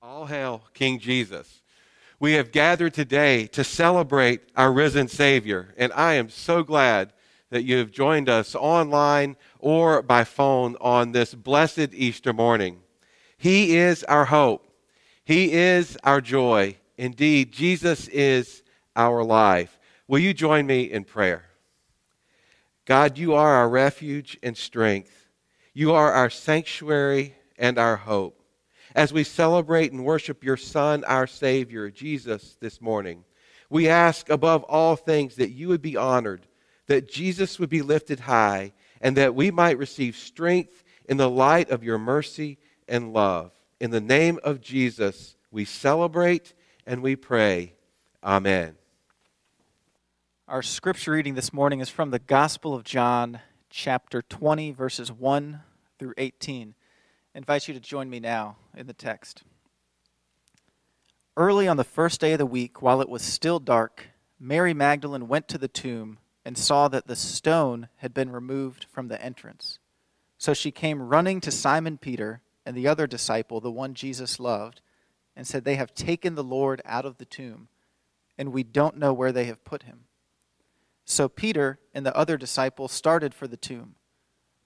All hail King Jesus. We have gathered today to celebrate our risen Savior, and I am so glad that you have joined us online or by phone on this blessed Easter morning. He is our hope, He is our joy. Indeed, Jesus is our life. Will you join me in prayer? God, you are our refuge and strength. You are our sanctuary and our hope as we celebrate and worship your Son, our Savior, Jesus, this morning. We ask above all things that you would be honored, that Jesus would be lifted high, and that we might receive strength in the light of your mercy and love. In the name of Jesus, we celebrate and we pray. Amen. Our scripture reading this morning is from the Gospel of John, chapter 20, verses 1 through 18 invite you to join me now in the text. Early on the first day of the week, while it was still dark, Mary Magdalene went to the tomb and saw that the stone had been removed from the entrance. So she came running to Simon Peter and the other disciple, the one Jesus loved, and said, They have taken the Lord out of the tomb, and we don't know where they have put him. So Peter and the other disciple started for the tomb.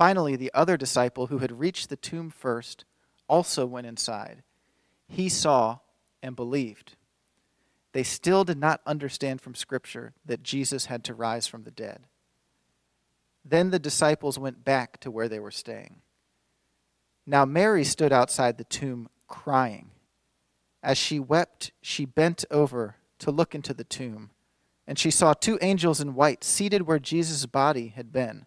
Finally, the other disciple who had reached the tomb first also went inside. He saw and believed. They still did not understand from Scripture that Jesus had to rise from the dead. Then the disciples went back to where they were staying. Now Mary stood outside the tomb crying. As she wept, she bent over to look into the tomb, and she saw two angels in white seated where Jesus' body had been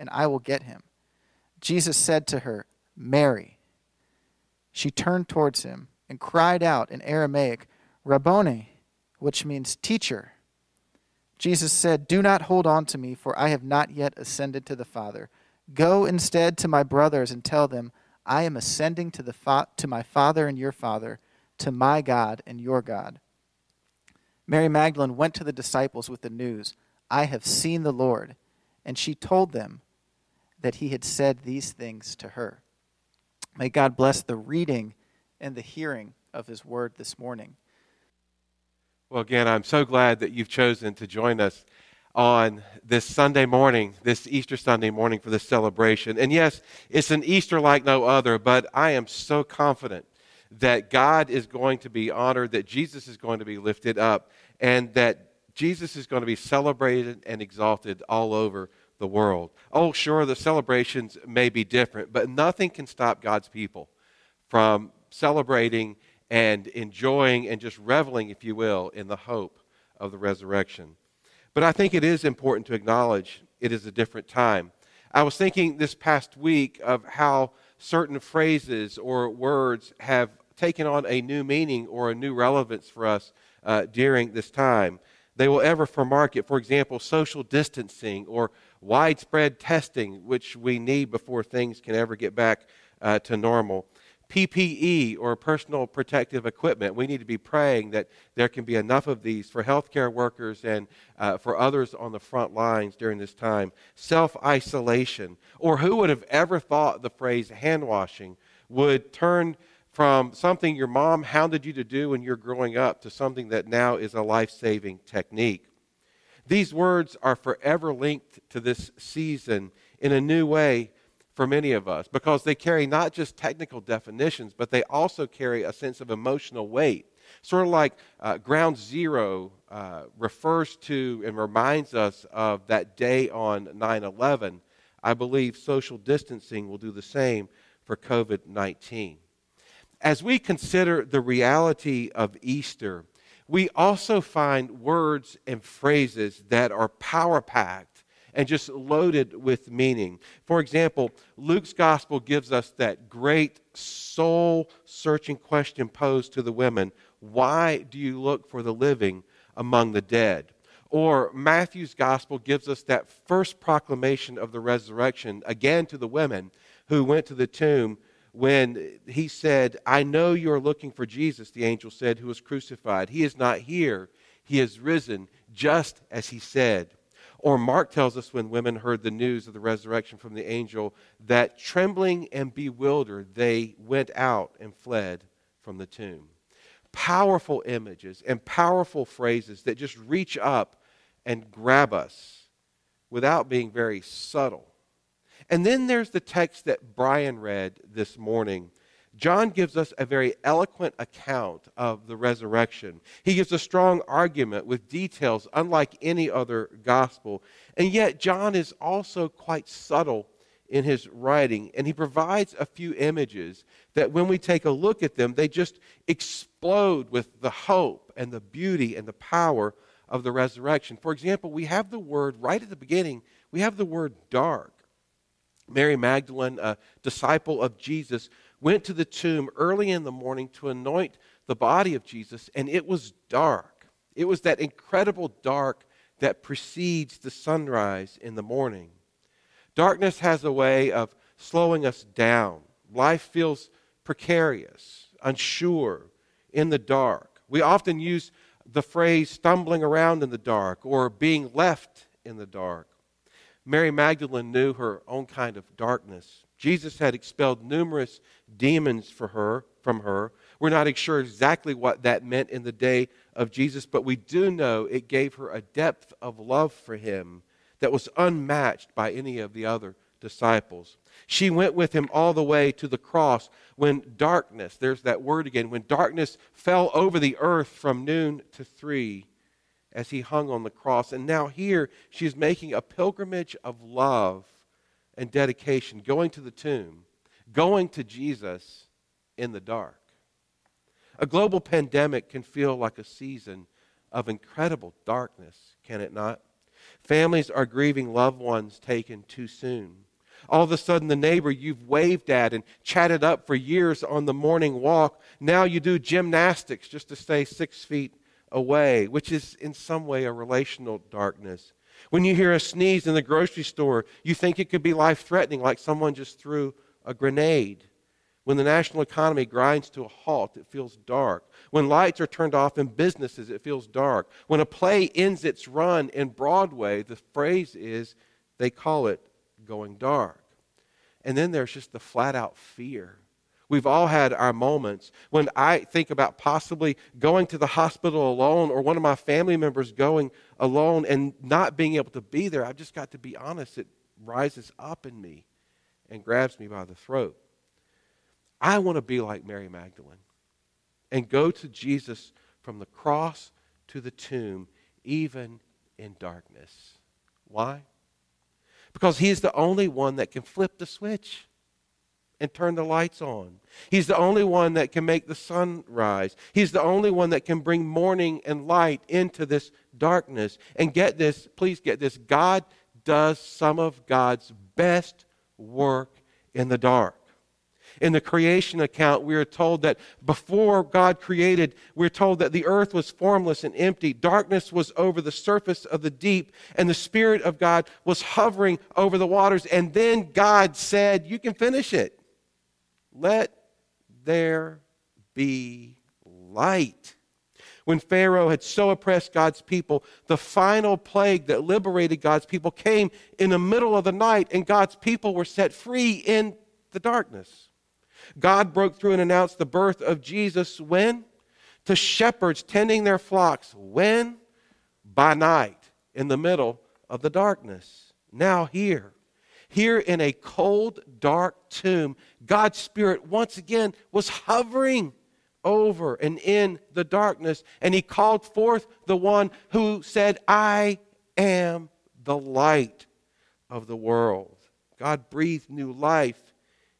and I will get him. Jesus said to her, Mary. She turned towards him and cried out in Aramaic, Rabboni, which means teacher. Jesus said, Do not hold on to me, for I have not yet ascended to the Father. Go instead to my brothers and tell them, I am ascending to, the fa- to my Father and your Father, to my God and your God. Mary Magdalene went to the disciples with the news, I have seen the Lord. And she told them that he had said these things to her. May God bless the reading and the hearing of his word this morning. Well, again, I'm so glad that you've chosen to join us on this Sunday morning, this Easter Sunday morning for this celebration. And yes, it's an Easter like no other, but I am so confident that God is going to be honored, that Jesus is going to be lifted up, and that Jesus is going to be celebrated and exalted all over the world. Oh, sure, the celebrations may be different, but nothing can stop God's people from celebrating and enjoying and just reveling, if you will, in the hope of the resurrection. But I think it is important to acknowledge it is a different time. I was thinking this past week of how certain phrases or words have taken on a new meaning or a new relevance for us uh, during this time. They will ever for market, for example, social distancing or widespread testing, which we need before things can ever get back uh, to normal. PPE or personal protective equipment. We need to be praying that there can be enough of these for healthcare workers and uh, for others on the front lines during this time. Self isolation. Or who would have ever thought the phrase hand washing would turn from something your mom hounded you to do when you're growing up to something that now is a life saving technique? These words are forever linked to this season in a new way for many of us because they carry not just technical definitions, but they also carry a sense of emotional weight. Sort of like uh, Ground Zero uh, refers to and reminds us of that day on 9 11. I believe social distancing will do the same for COVID 19. As we consider the reality of Easter, we also find words and phrases that are power packed and just loaded with meaning. For example, Luke's gospel gives us that great soul searching question posed to the women Why do you look for the living among the dead? Or Matthew's gospel gives us that first proclamation of the resurrection, again to the women who went to the tomb when he said, I know you are looking for Jesus, the angel said, who was crucified. He is not here, he has risen, just as he said. Or Mark tells us when women heard the news of the resurrection from the angel that trembling and bewildered, they went out and fled from the tomb. Powerful images and powerful phrases that just reach up and grab us without being very subtle. And then there's the text that Brian read this morning. John gives us a very eloquent account of the resurrection. He gives a strong argument with details unlike any other gospel. And yet, John is also quite subtle in his writing, and he provides a few images that when we take a look at them, they just explode with the hope and the beauty and the power of the resurrection. For example, we have the word right at the beginning, we have the word dark. Mary Magdalene, a disciple of Jesus, went to the tomb early in the morning to anoint the body of Jesus, and it was dark. It was that incredible dark that precedes the sunrise in the morning. Darkness has a way of slowing us down. Life feels precarious, unsure, in the dark. We often use the phrase stumbling around in the dark or being left in the dark. Mary Magdalene knew her own kind of darkness. Jesus had expelled numerous demons for her, from her. We're not sure exactly what that meant in the day of Jesus, but we do know it gave her a depth of love for him that was unmatched by any of the other disciples. She went with him all the way to the cross when darkness, there's that word again, when darkness fell over the earth from noon to three as he hung on the cross. And now here she's making a pilgrimage of love and dedication, going to the tomb, going to Jesus in the dark. A global pandemic can feel like a season of incredible darkness, can it not? Families are grieving loved ones taken too soon. All of a sudden, the neighbor you've waved at and chatted up for years on the morning walk, now you do gymnastics just to stay six feet away, which is in some way a relational darkness. When you hear a sneeze in the grocery store, you think it could be life threatening, like someone just threw a grenade. When the national economy grinds to a halt, it feels dark. When lights are turned off in businesses, it feels dark. When a play ends its run in Broadway, the phrase is they call it going dark. And then there's just the flat out fear We've all had our moments when I think about possibly going to the hospital alone or one of my family members going alone and not being able to be there. I've just got to be honest. It rises up in me and grabs me by the throat. I want to be like Mary Magdalene and go to Jesus from the cross to the tomb, even in darkness. Why? Because he's the only one that can flip the switch and turn the lights on. He's the only one that can make the sun rise. He's the only one that can bring morning and light into this darkness. And get this, please get this God does some of God's best work in the dark. In the creation account, we are told that before God created, we're told that the earth was formless and empty. Darkness was over the surface of the deep, and the Spirit of God was hovering over the waters. And then God said, You can finish it. Let there be light. When Pharaoh had so oppressed God's people, the final plague that liberated God's people came in the middle of the night, and God's people were set free in the darkness. God broke through and announced the birth of Jesus when? To shepherds tending their flocks. When? By night, in the middle of the darkness. Now, here, here in a cold, dark tomb, God's Spirit once again was hovering over and in the darkness, and he called forth the one who said, I am the light of the world. God breathed new life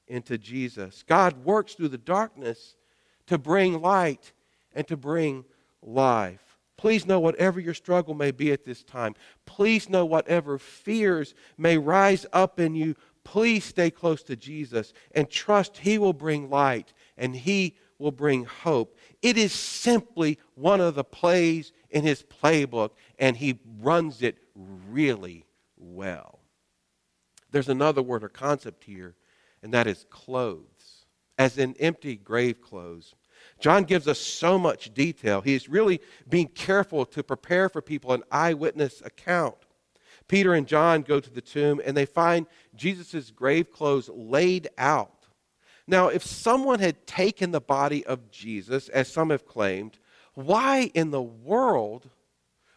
into Jesus. God works through the darkness to bring light and to bring life. Please know whatever your struggle may be at this time. Please know whatever fears may rise up in you. Please stay close to Jesus and trust He will bring light and He will bring hope. It is simply one of the plays in His playbook, and He runs it really well. There's another word or concept here, and that is clothes, as in empty grave clothes. John gives us so much detail. He is really being careful to prepare for people an eyewitness account. Peter and John go to the tomb and they find Jesus' grave clothes laid out. Now, if someone had taken the body of Jesus, as some have claimed, why in the world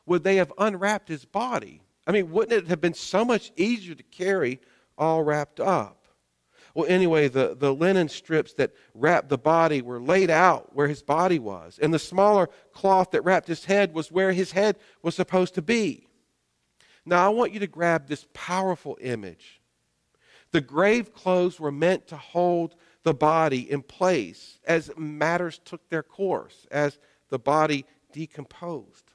would they have unwrapped his body? I mean, wouldn't it have been so much easier to carry all wrapped up? Well, anyway, the, the linen strips that wrapped the body were laid out where his body was, and the smaller cloth that wrapped his head was where his head was supposed to be. Now, I want you to grab this powerful image. The grave clothes were meant to hold the body in place as matters took their course, as the body decomposed.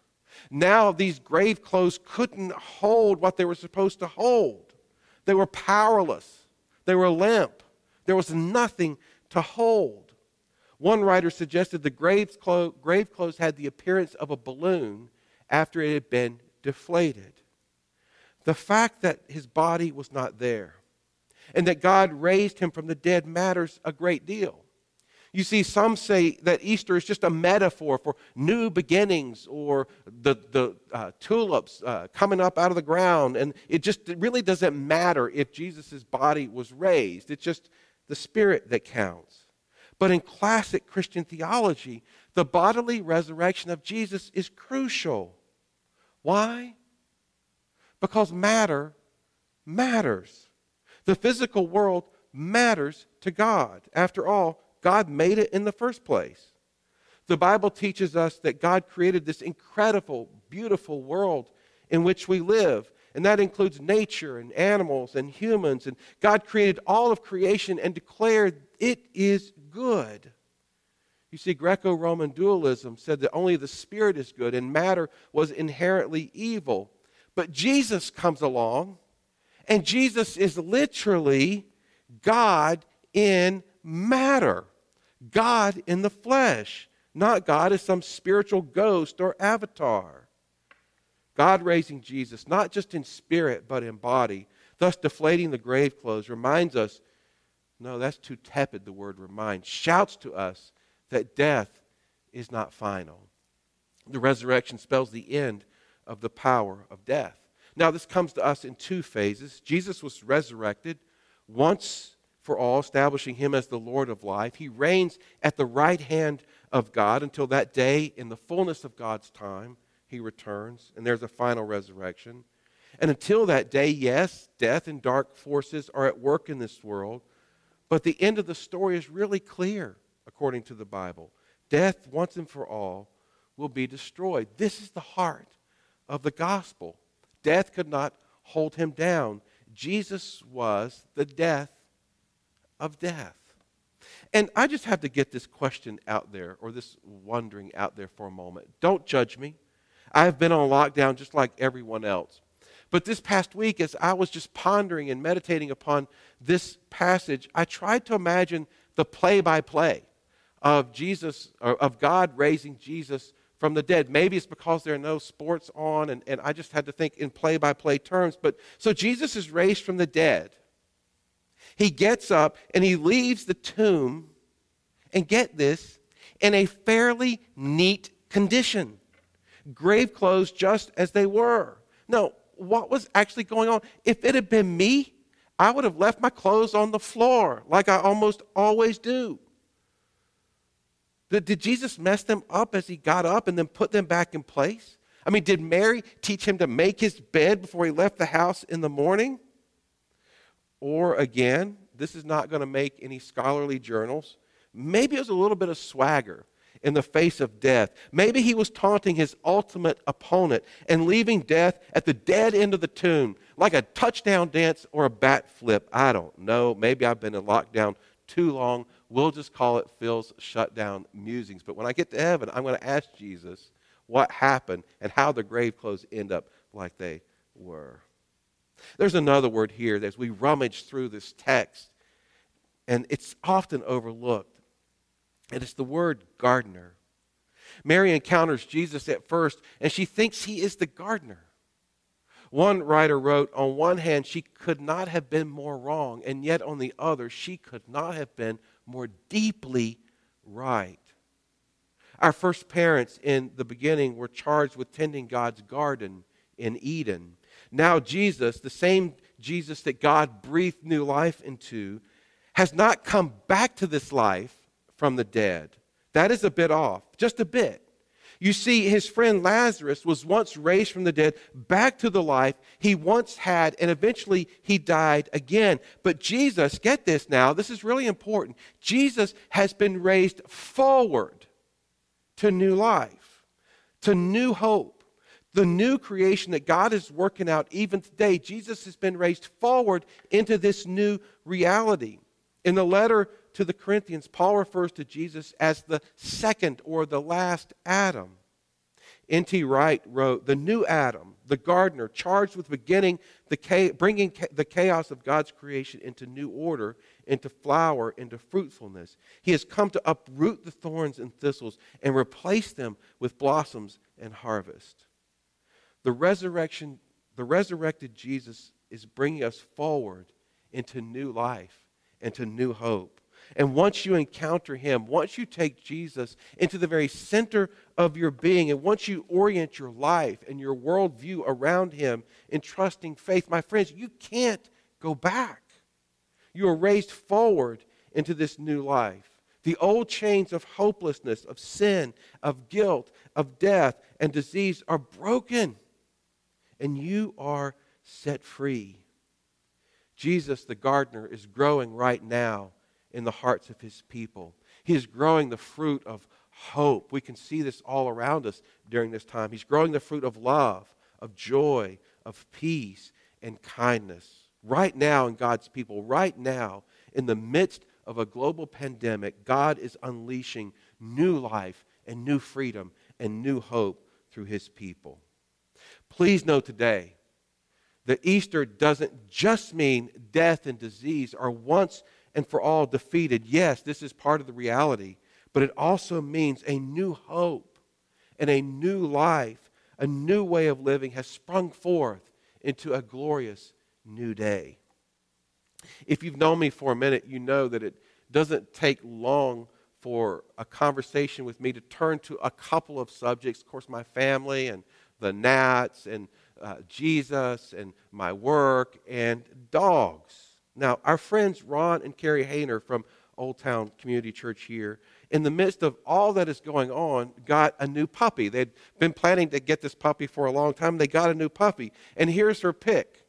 Now, these grave clothes couldn't hold what they were supposed to hold, they were powerless. They were limp. There was nothing to hold. One writer suggested the grave clothes had the appearance of a balloon after it had been deflated. The fact that his body was not there and that God raised him from the dead matters a great deal. You see, some say that Easter is just a metaphor for new beginnings or the, the uh, tulips uh, coming up out of the ground. And it just it really doesn't matter if Jesus' body was raised, it's just the spirit that counts. But in classic Christian theology, the bodily resurrection of Jesus is crucial. Why? Because matter matters. The physical world matters to God. After all, God made it in the first place. The Bible teaches us that God created this incredible, beautiful world in which we live. And that includes nature and animals and humans. And God created all of creation and declared it is good. You see, Greco Roman dualism said that only the spirit is good and matter was inherently evil. But Jesus comes along, and Jesus is literally God in matter. God in the flesh, not God as some spiritual ghost or avatar. God raising Jesus, not just in spirit, but in body, thus deflating the grave clothes, reminds us no, that's too tepid, the word remind, shouts to us that death is not final. The resurrection spells the end of the power of death. Now, this comes to us in two phases. Jesus was resurrected once for all, establishing him as the Lord of life. He reigns at the right hand of God until that day, in the fullness of God's time, he returns, and there's a final resurrection. And until that day, yes, death and dark forces are at work in this world, but the end of the story is really clear, according to the Bible. Death, once and for all, will be destroyed. This is the heart of the gospel. Death could not hold him down. Jesus was the death of death. And I just have to get this question out there, or this wondering out there for a moment. Don't judge me. I have been on lockdown just like everyone else. But this past week, as I was just pondering and meditating upon this passage, I tried to imagine the play by play of Jesus, of God raising Jesus from the dead. Maybe it's because there are no sports on, and, and I just had to think in play by play terms. But so Jesus is raised from the dead. He gets up and he leaves the tomb, and get this, in a fairly neat condition. Grave clothes just as they were. Now, what was actually going on? If it had been me, I would have left my clothes on the floor like I almost always do. Did Jesus mess them up as he got up and then put them back in place? I mean, did Mary teach him to make his bed before he left the house in the morning? Or again, this is not going to make any scholarly journals. Maybe it was a little bit of swagger. in the face of death. Maybe he was taunting his ultimate opponent and leaving death at the dead end of the tomb, like a touchdown dance or a bat flip. I don't know. Maybe I've been in lockdown too long. We'll just call it Phil's shutdown musings. But when I get to heaven, I'm going to ask Jesus what happened and how the grave clothes end up like they were. There's another word here as we rummage through this text, and it's often overlooked. And it's the word gardener. Mary encounters Jesus at first, and she thinks he is the gardener. One writer wrote, on one hand, she could not have been more wrong, and yet on the other, she could not have been more deeply right. Our first parents in the beginning were charged with tending God's garden in Eden. Now, Jesus, the same Jesus that God breathed new life into, has not come back to this life from the dead. That is a bit off, just a bit. You see, his friend Lazarus was once raised from the dead back to the life he once had, and eventually he died again. But Jesus, get this now, this is really important. Jesus has been raised forward to new life, to new hope, the new creation that God is working out even today. Jesus has been raised forward into this new reality. In the letter to the Corinthians, Paul refers to Jesus as the second or the last Adam. N.T. Wright wrote, The new Adam, the gardener, charged with beginning the bringing the chaos of God's creation into new order, into flower, into fruitfulness. He has come to uproot the thorns and thistles and replace them with blossoms and harvest. The resurrection, the resurrected Jesus is bringing us forward into new life, into new hope. And once you encounter Him, once you take Jesus into the very center of your being, and once you orient your life and your worldview around Him in trusting faith, my friends, you can't go back. You are raised forward into this new life. The old chains of hopelessness, of sin, of guilt, of death, and disease are broken, and you are set free. Jesus, the gardener, is growing right now in the hearts of his people. He is growing the fruit of hope. We can see this all around us during this time. He's growing the fruit of love, of joy, of peace, and kindness. Right now in God's people, right now, in the midst of a global pandemic, God is unleashing new life and new freedom and new hope through his people. Please know today that Easter doesn't just mean death and disease are once and for all defeated. Yes, this is part of the reality, but it also means a new hope and a new life, a new way of living has sprung forth into a glorious new day. If you've known me for a minute, you know that it doesn't take long for a conversation with me to turn to a couple of subjects. Of course, my family and the Nats and uh, Jesus and my work and dogs. Now, our friends Ron and Carrie Hayner from Old Town Community Church here, in the midst of all that is going on, got a new puppy. They'd been planning to get this puppy for a long time. They got a new puppy. And here's her pick.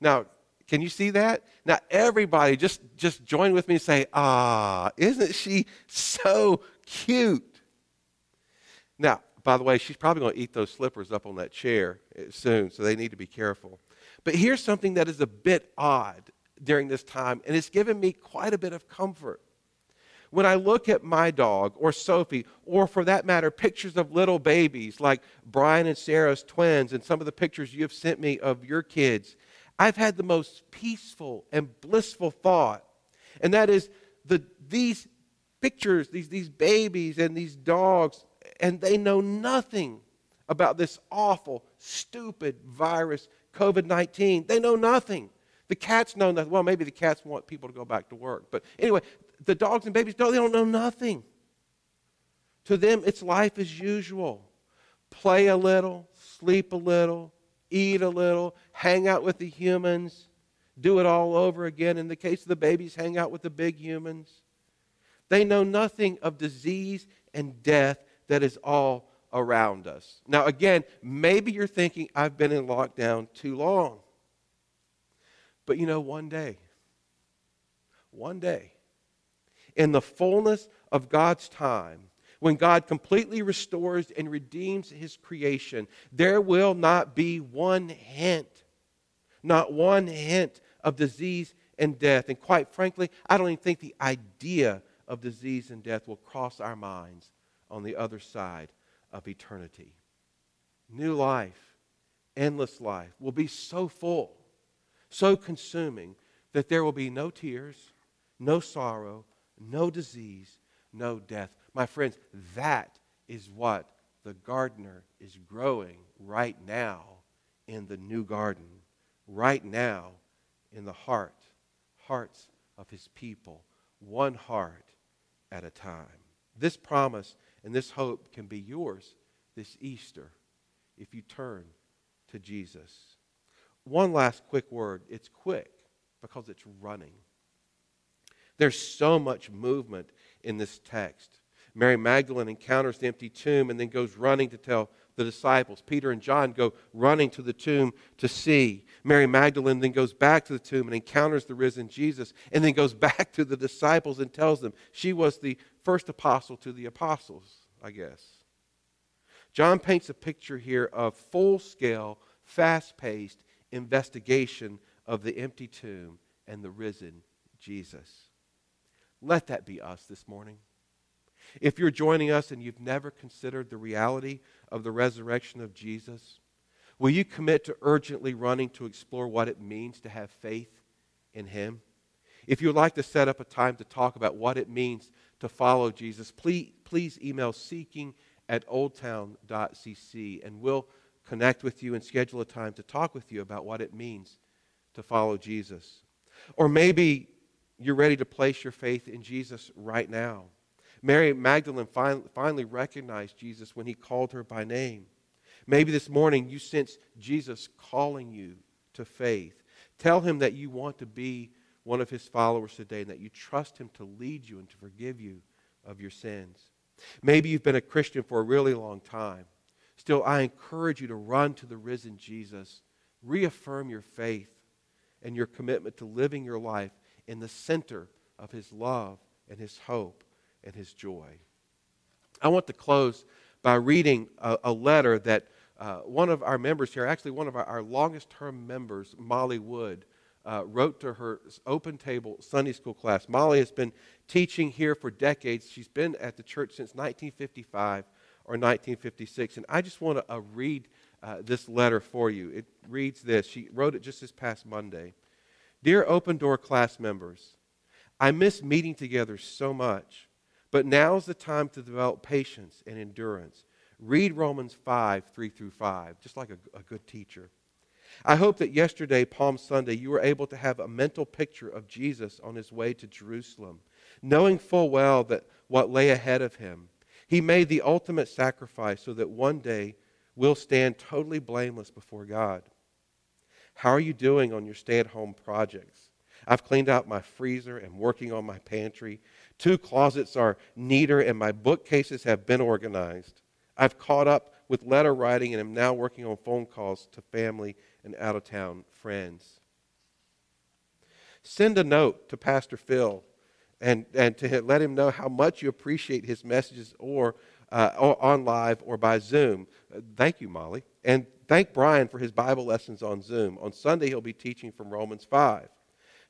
Now, can you see that? Now, everybody just, just join with me and say, ah, isn't she so cute? Now, by the way, she's probably going to eat those slippers up on that chair eh, soon, so they need to be careful. But here's something that is a bit odd during this time, and it's given me quite a bit of comfort. When I look at my dog or Sophie, or for that matter, pictures of little babies like Brian and Sarah's twins, and some of the pictures you have sent me of your kids, I've had the most peaceful and blissful thought. And that is the, these pictures, these, these babies and these dogs, and they know nothing about this awful, stupid virus, COVID 19. They know nothing. The cats know nothing. Well, maybe the cats want people to go back to work. But anyway, the dogs and babies, no, they don't know nothing. To them, it's life as usual. Play a little, sleep a little, eat a little, hang out with the humans, do it all over again. In the case of the babies, hang out with the big humans. They know nothing of disease and death that is all around us. Now, again, maybe you're thinking, I've been in lockdown too long. But you know, one day, one day, in the fullness of God's time, when God completely restores and redeems his creation, there will not be one hint, not one hint of disease and death. And quite frankly, I don't even think the idea of disease and death will cross our minds on the other side of eternity. New life, endless life will be so full, so consuming that there will be no tears, no sorrow, no disease, no death. My friends, that is what the gardener is growing right now in the new garden, right now in the heart, hearts of his people, one heart at a time. This promise and this hope can be yours this Easter if you turn to Jesus. One last quick word. It's quick because it's running. There's so much movement in this text. Mary Magdalene encounters the empty tomb and then goes running to tell the disciples. Peter and John go running to the tomb to see. Mary Magdalene then goes back to the tomb and encounters the risen Jesus and then goes back to the disciples and tells them she was the first apostle to the apostles, I guess. John paints a picture here of full scale, fast paced investigation of the empty tomb and the risen Jesus. Let that be us this morning. If you're joining us and you've never considered the reality of the resurrection of Jesus, will you commit to urgently running to explore what it means to have faith in Him? If you'd like to set up a time to talk about what it means to follow Jesus, please, please email seeking at oldtown.cc and we'll connect with you and schedule a time to talk with you about what it means to follow Jesus. Or maybe you're ready to place your faith in Jesus right now. Mary Magdalene finally recognized Jesus when he called her by name. Maybe this morning you sense Jesus calling you to faith. Tell him that you want to be one of his followers today and that you trust him to lead you and to forgive you of your sins. Maybe you've been a Christian for a really long time. Still, I encourage you to run to the risen Jesus. Reaffirm your faith and your commitment to living your life in the center of his love and his hope and his joy. I want to close by reading a, a letter that uh, one of our members here, actually one of our, our longest term members, Molly Wood, uh, wrote to her open table Sunday school class. Molly has been teaching here for decades. She's been at the church since 1955 or 1956. And I just want to uh, read uh, this letter for you. It reads this. She wrote it just this past Monday. Dear Open Door class members, I miss meeting together so much. But now's the time to develop patience and endurance. Read Romans 5, 3 through 5, just like a, a good teacher. I hope that yesterday, Palm Sunday, you were able to have a mental picture of Jesus on his way to Jerusalem, knowing full well that what lay ahead of him. He made the ultimate sacrifice so that one day we'll stand totally blameless before God. How are you doing on your stay at home projects? I've cleaned out my freezer and working on my pantry. Two closets are neater, and my bookcases have been organized. I've caught up with letter writing and am now working on phone calls to family and out of town friends. Send a note to Pastor Phil and, and to let him know how much you appreciate his messages or, uh, on live or by Zoom. Uh, thank you, Molly. And thank Brian for his Bible lessons on Zoom. On Sunday, he'll be teaching from Romans 5.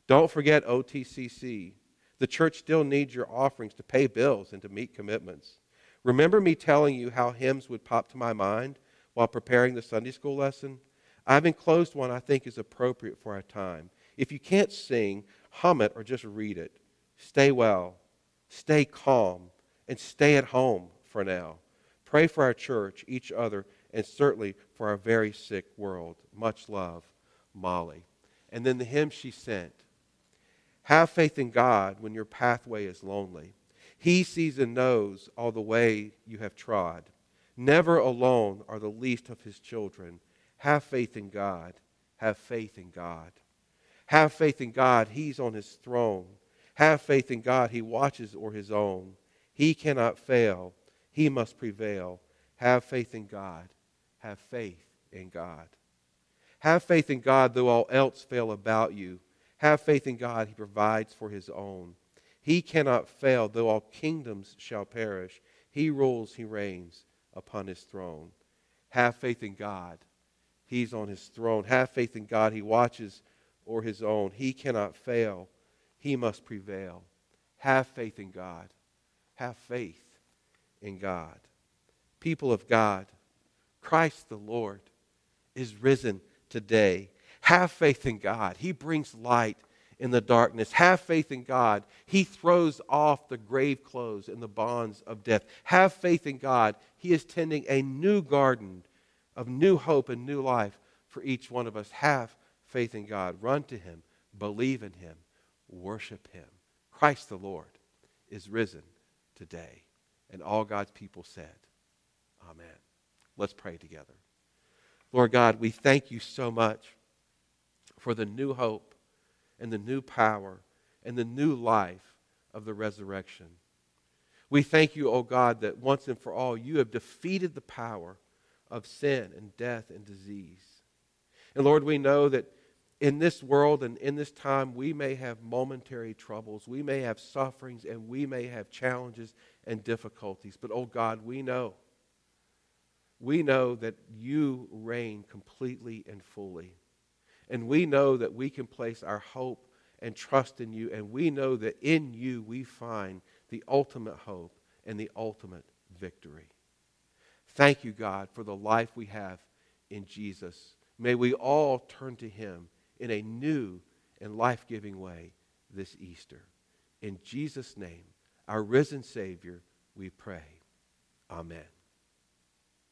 Don't forget OTCC. The church still needs your offerings to pay bills and to meet commitments. Remember me telling you how hymns would pop to my mind while preparing the Sunday school lesson? I've enclosed one I think is appropriate for our time. If you can't sing, hum it or just read it. Stay well, stay calm, and stay at home for now. Pray for our church, each other, and certainly for our very sick world. Much love, Molly. And then the hymn she sent have faith in God when your pathway is lonely. He sees and knows all the way you have trod. Never alone are the least of his children. Have faith in God. Have faith in God. Have faith in God. He's on his throne. Have faith in God. He watches o'er his own. He cannot fail. He must prevail. Have faith in God. Have faith in God. Have faith in God, though all else fail about you. Have faith in God, He provides for His own. He cannot fail, though all kingdoms shall perish. He rules, He reigns upon His throne. Have faith in God. He's on His throne. Have faith in God. He watches o'er His own. He cannot fail. He must prevail. Have faith in God. Have faith in God. People of God, Christ the Lord is risen today. Have faith in God. He brings light in the darkness. Have faith in God. He throws off the grave clothes and the bonds of death. Have faith in God. He is tending a new garden of new hope and new life for each one of us. Have faith in God. Run to Him. Believe in Him. Worship Him. Christ the Lord is risen today. And all God's people said, Amen. Let's pray together. Lord God, we thank you so much for the new hope and the new power and the new life of the resurrection. We thank you, O oh God, that once and for all you have defeated the power of sin and death and disease. And Lord, we know that in this world and in this time, we may have momentary troubles, we may have sufferings, and we may have challenges and difficulties. But, oh God, we know, we know that you reign completely and fully. And we know that we can place our hope and trust in you. And we know that in you we find the ultimate hope and the ultimate victory. Thank you, God, for the life we have in Jesus. May we all turn to him in a new and life giving way this Easter. In Jesus' name, our risen Savior, we pray. Amen.